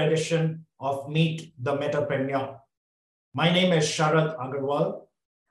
edition of Meet the Metapreneur. My name is Sharad Agarwal.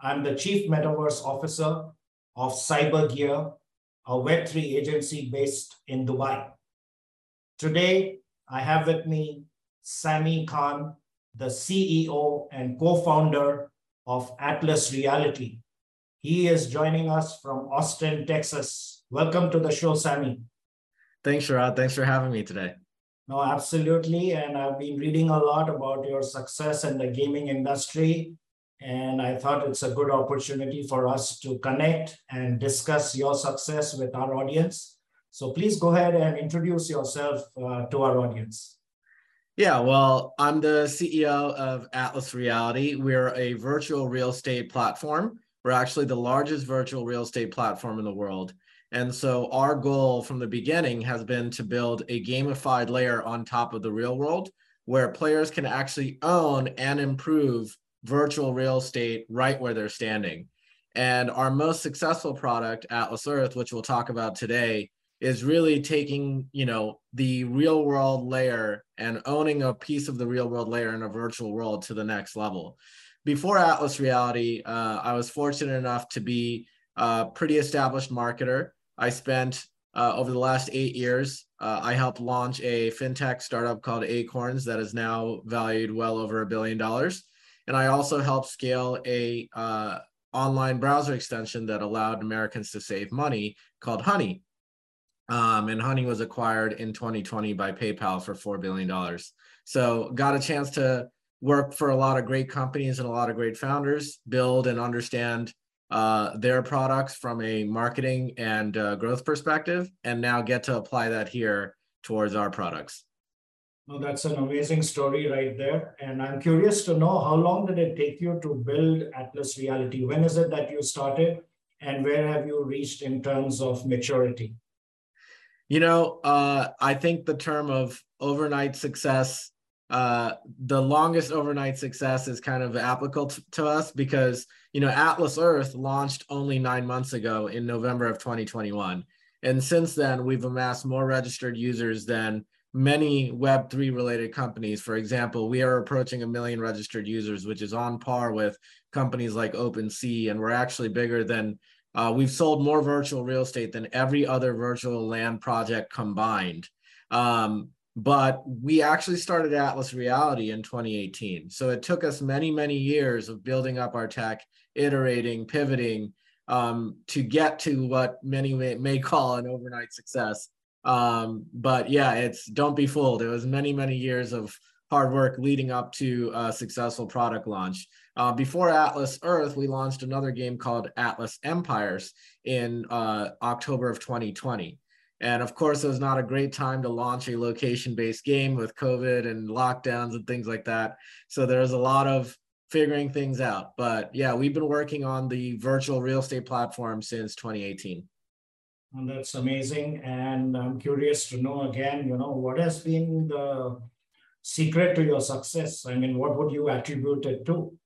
I'm the Chief Metaverse Officer of CyberGear, a Web3 agency based in Dubai. Today, I have with me Sami Khan, the CEO and co-founder of Atlas Reality. He is joining us from Austin, Texas. Welcome to the show, Sami. Thanks, Sharad. Thanks for having me today. No, absolutely. And I've been reading a lot about your success in the gaming industry. And I thought it's a good opportunity for us to connect and discuss your success with our audience. So please go ahead and introduce yourself uh, to our audience. Yeah, well, I'm the CEO of Atlas Reality. We're a virtual real estate platform. We're actually the largest virtual real estate platform in the world. And so our goal from the beginning has been to build a gamified layer on top of the real world where players can actually own and improve virtual real estate right where they're standing. And our most successful product, Atlas Earth, which we'll talk about today, is really taking you know the real world layer and owning a piece of the real world layer in a virtual world to the next level before atlas reality uh, i was fortunate enough to be a pretty established marketer i spent uh, over the last eight years uh, i helped launch a fintech startup called acorns that is now valued well over a billion dollars and i also helped scale a uh, online browser extension that allowed americans to save money called honey um, and Honey was acquired in 2020 by PayPal for $4 billion. So got a chance to work for a lot of great companies and a lot of great founders, build and understand uh, their products from a marketing and uh, growth perspective, and now get to apply that here towards our products. Well, that's an amazing story right there. And I'm curious to know how long did it take you to build Atlas Reality? When is it that you started? And where have you reached in terms of maturity? You know, uh, I think the term of overnight success, uh, the longest overnight success is kind of applicable to, to us because, you know, Atlas Earth launched only nine months ago in November of 2021. And since then, we've amassed more registered users than many Web3 related companies. For example, we are approaching a million registered users, which is on par with companies like OpenSea. And we're actually bigger than uh, we've sold more virtual real estate than every other virtual land project combined. Um, but we actually started Atlas Reality in 2018. So it took us many, many years of building up our tech, iterating, pivoting um, to get to what many may, may call an overnight success. Um, but yeah, it's don't be fooled. It was many, many years of hard work leading up to a successful product launch. Uh, before Atlas Earth, we launched another game called Atlas Empires in uh, October of 2020. And of course, it was not a great time to launch a location based game with COVID and lockdowns and things like that. So there was a lot of figuring things out. But yeah, we've been working on the virtual real estate platform since 2018. And that's amazing. And I'm curious to know again, you know, what has been the secret to your success? I mean, what would you attribute it to?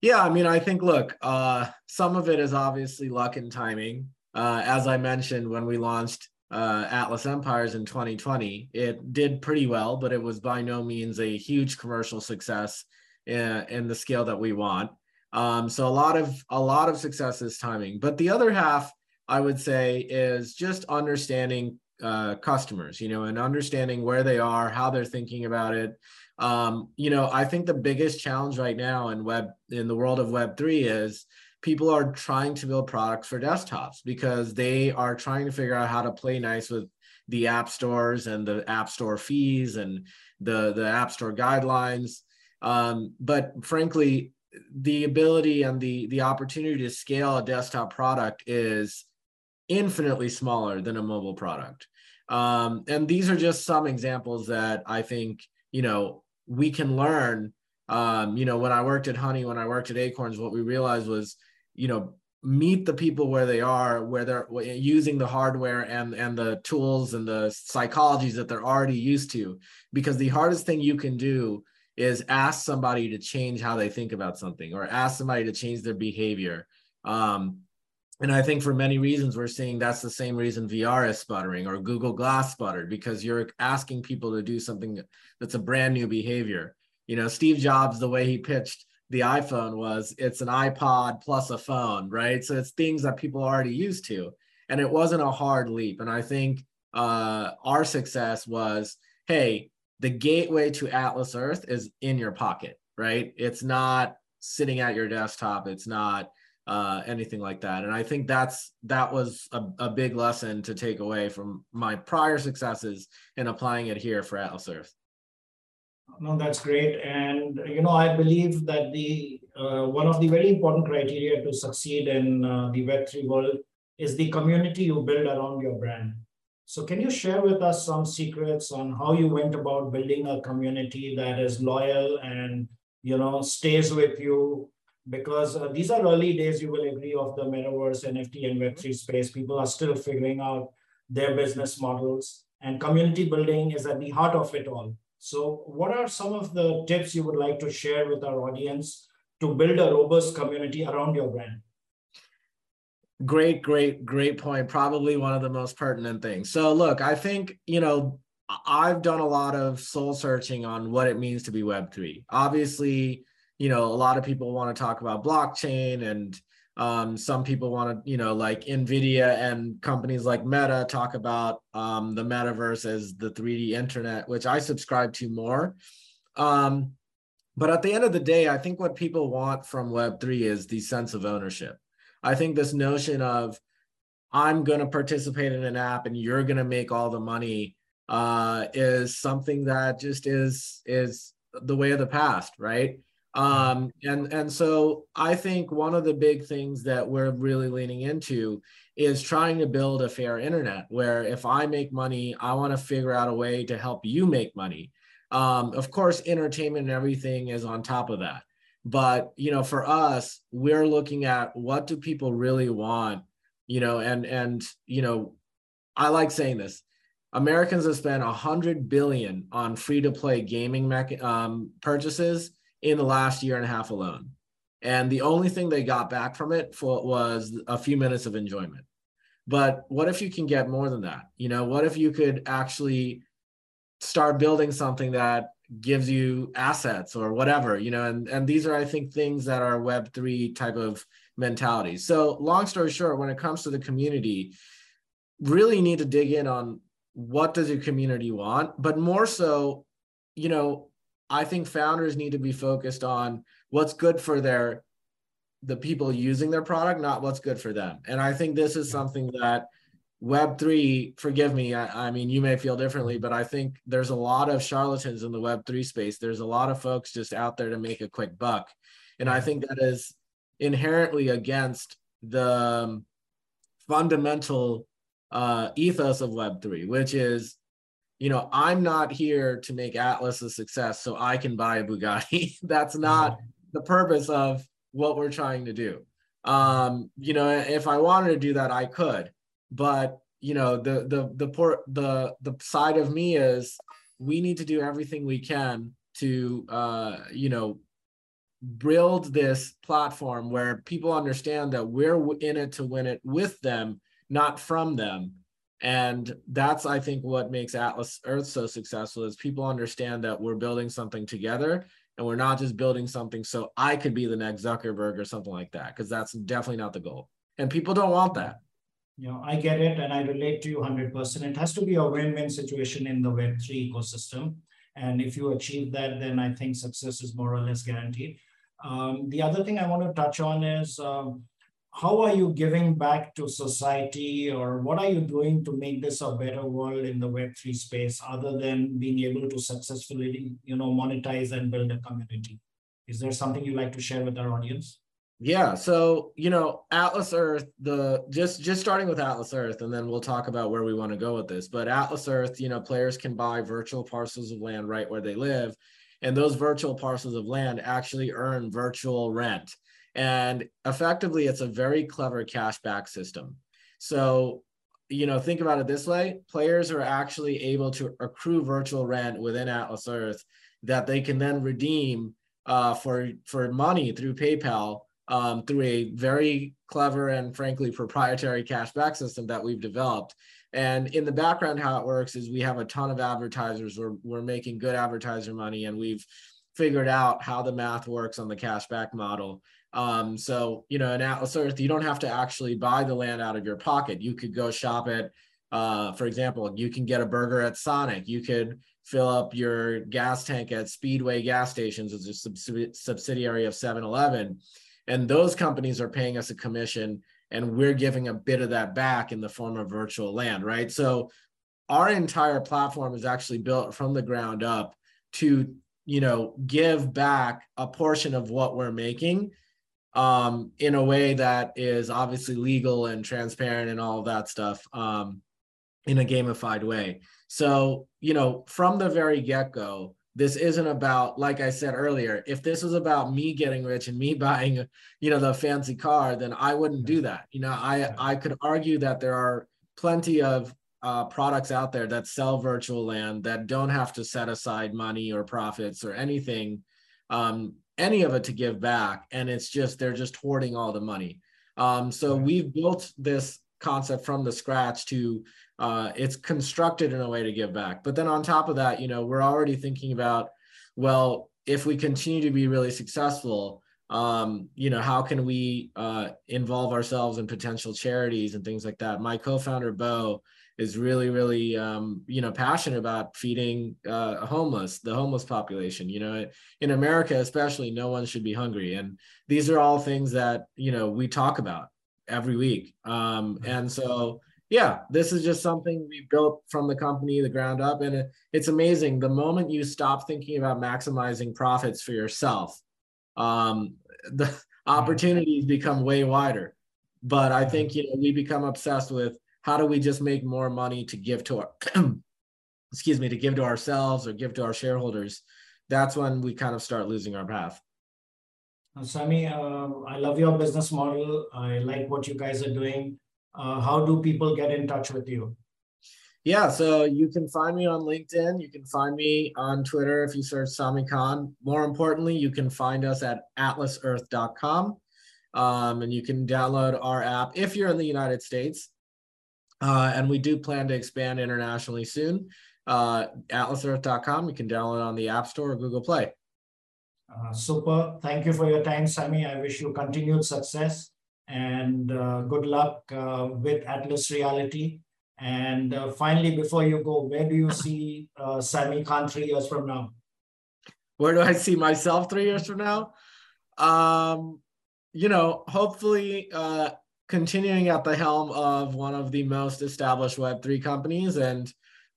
Yeah, I mean, I think, look, uh, some of it is obviously luck and timing. Uh, as I mentioned, when we launched uh, Atlas Empires in 2020, it did pretty well, but it was by no means a huge commercial success in, in the scale that we want. Um, so a lot of a lot of success is timing. But the other half, I would say, is just understanding uh, customers, you know, and understanding where they are, how they're thinking about it. Um, you know, I think the biggest challenge right now in web in the world of Web three is people are trying to build products for desktops because they are trying to figure out how to play nice with the app stores and the app store fees and the the app store guidelines. Um, but frankly, the ability and the the opportunity to scale a desktop product is infinitely smaller than a mobile product. Um, and these are just some examples that I think, you know, we can learn. Um, you know, when I worked at Honey, when I worked at Acorns, what we realized was, you know, meet the people where they are, where they're using the hardware and and the tools and the psychologies that they're already used to. Because the hardest thing you can do is ask somebody to change how they think about something or ask somebody to change their behavior. Um, and I think for many reasons, we're seeing that's the same reason VR is sputtering or Google Glass sputtered because you're asking people to do something that's a brand new behavior. You know, Steve Jobs, the way he pitched the iPhone was it's an iPod plus a phone, right? So it's things that people are already used to. And it wasn't a hard leap. And I think uh, our success was hey, the gateway to Atlas Earth is in your pocket, right? It's not sitting at your desktop. It's not uh, anything like that. And I think that's that was a, a big lesson to take away from my prior successes and applying it here for Atlas Earth. No, that's great. And you know, I believe that the uh, one of the very important criteria to succeed in uh, the Web3 world is the community you build around your brand. So can you share with us some secrets on how you went about building a community that is loyal and you know stays with you because uh, these are early days, you will agree, of the metaverse, NFT, and Web3 space. People are still figuring out their business models, and community building is at the heart of it all. So, what are some of the tips you would like to share with our audience to build a robust community around your brand? Great, great, great point. Probably one of the most pertinent things. So, look, I think, you know, I've done a lot of soul searching on what it means to be Web3. Obviously, you know, a lot of people want to talk about blockchain and um, some people want to, you know, like NVIDIA and companies like Meta talk about um, the metaverse as the 3D internet, which I subscribe to more. Um, but at the end of the day, I think what people want from Web3 is the sense of ownership. I think this notion of I'm going to participate in an app and you're going to make all the money uh, is something that just is is the way of the past, right? Um, and and so I think one of the big things that we're really leaning into is trying to build a fair internet where if I make money, I want to figure out a way to help you make money. Um, of course, entertainment and everything is on top of that. But you know, for us, we're looking at what do people really want, you know, and and you know, I like saying this. Americans have spent a hundred billion on free to play gaming mech- um, purchases in the last year and a half alone. And the only thing they got back from it for, was a few minutes of enjoyment. But what if you can get more than that? You know, what if you could actually start building something that gives you assets or whatever, you know, and, and these are, I think, things that are Web3 type of mentality. So, long story short, when it comes to the community, really need to dig in on what does your community want, but more so, you know, I think founders need to be focused on what's good for their the people using their product, not what's good for them. And I think this is something that Web3, forgive me, I, I, mean, you may feel differently, but I think there's a lot of charlatans in the Web3 space. There's a lot of folks just out there to make a quick buck. And I think that is inherently against the um, fundamental uh, ethos of Web3, which is you know, I'm not here to make Atlas a success so I can buy a Bugatti. That's not the purpose of what we're trying to do. Um, you know, if I wanted to do that, I could, but you know, the the the port the the side of me is we need to do everything we can to uh, you know build this platform where people understand that we're in it to win it with them, not from them and that's i think what makes atlas earth so successful is people understand that we're building something together and we're not just building something so i could be the next zuckerberg or something like that because that's definitely not the goal. And people don't want that. You know i get it and i relate to you 100% it has to be a win-win situation in the web3 ecosystem. And if you achieve that then i think success is more or less guaranteed. Um, the other thing i want to touch on is um, how are you giving back to society or what are you doing to make this a better world in the web3 space other than being able to successfully you know monetize and build a community? Is there something you'd like to share with our audience? Yeah so you know atlas earth the just just starting with atlas earth and then we'll talk about where we want to go with this. But atlas earth you know players can buy virtual parcels of land right where they live and those virtual parcels of land actually earn virtual rent and effectively, it's a very clever cashback system. So, you know, think about it this way players are actually able to accrue virtual rent within Atlas Earth that they can then redeem uh, for, for money through PayPal um, through a very clever and frankly proprietary cashback system that we've developed. And in the background, how it works is we have a ton of advertisers. We're, we're making good advertiser money and we've figured out how the math works on the cashback model. Um, so, you know, in Atlas Earth, you don't have to actually buy the land out of your pocket. You could go shop at, uh, for example, you can get a burger at Sonic. You could fill up your gas tank at Speedway gas stations as a subsidi- subsidiary of 7 Eleven. And those companies are paying us a commission, and we're giving a bit of that back in the form of virtual land, right? So, our entire platform is actually built from the ground up to you know give back a portion of what we're making um, in a way that is obviously legal and transparent and all that stuff um, in a gamified way. So, you know, from the very get go, this isn't about, like I said earlier, if this was about me getting rich and me buying, you know, the fancy car, then I wouldn't do that. You know, I I could argue that there are plenty of uh, products out there that sell virtual land that don't have to set aside money or profits or anything um, any of it to give back. And it's just they're just hoarding all the money. Um, so we've built this concept from the scratch to uh, it's constructed in a way to give back. But then on top of that you know we're already thinking about well if we continue to be really successful um, you know how can we uh, involve ourselves in potential charities and things like that? My co-founder bo is really really um, you know passionate about feeding uh, homeless the homeless population you know in america especially no one should be hungry and these are all things that you know we talk about every week um, and so yeah this is just something we built from the company the ground up and it, it's amazing. The moment you stop thinking about maximizing profits for yourself um, the opportunities become way wider. But i think you know we become obsessed with how do we just make more money to give to our excuse me to give to ourselves or give to our shareholders that's when we kind of start losing our path Sami, uh, I love your business model. I like what you guys are doing. Uh, how do people get in touch with you? Yeah, so you can find me on LinkedIn. You can find me on Twitter if you search Sami Khan. More importantly, you can find us at atlasearth.com. Um, and you can download our app if you're in the United States. Uh, and we do plan to expand internationally soon. Uh, atlasearth.com, you can download on the App Store or Google Play. Uh, super. Thank you for your time, Sami. I wish you continued success and uh, good luck uh, with Atlas Reality. And uh, finally, before you go, where do you see uh, Sami Khan three years from now? Where do I see myself three years from now? Um, you know, hopefully uh, continuing at the helm of one of the most established Web3 companies and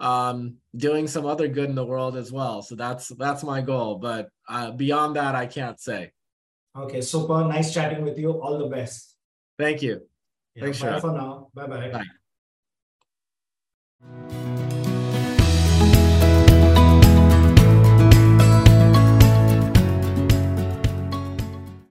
um, doing some other good in the world as well. So that's that's my goal. But uh, beyond that, I can't say. Okay, super. Nice chatting with you. All the best. Thank you. Yeah, Thanks, bye for now. Bye-bye. Bye.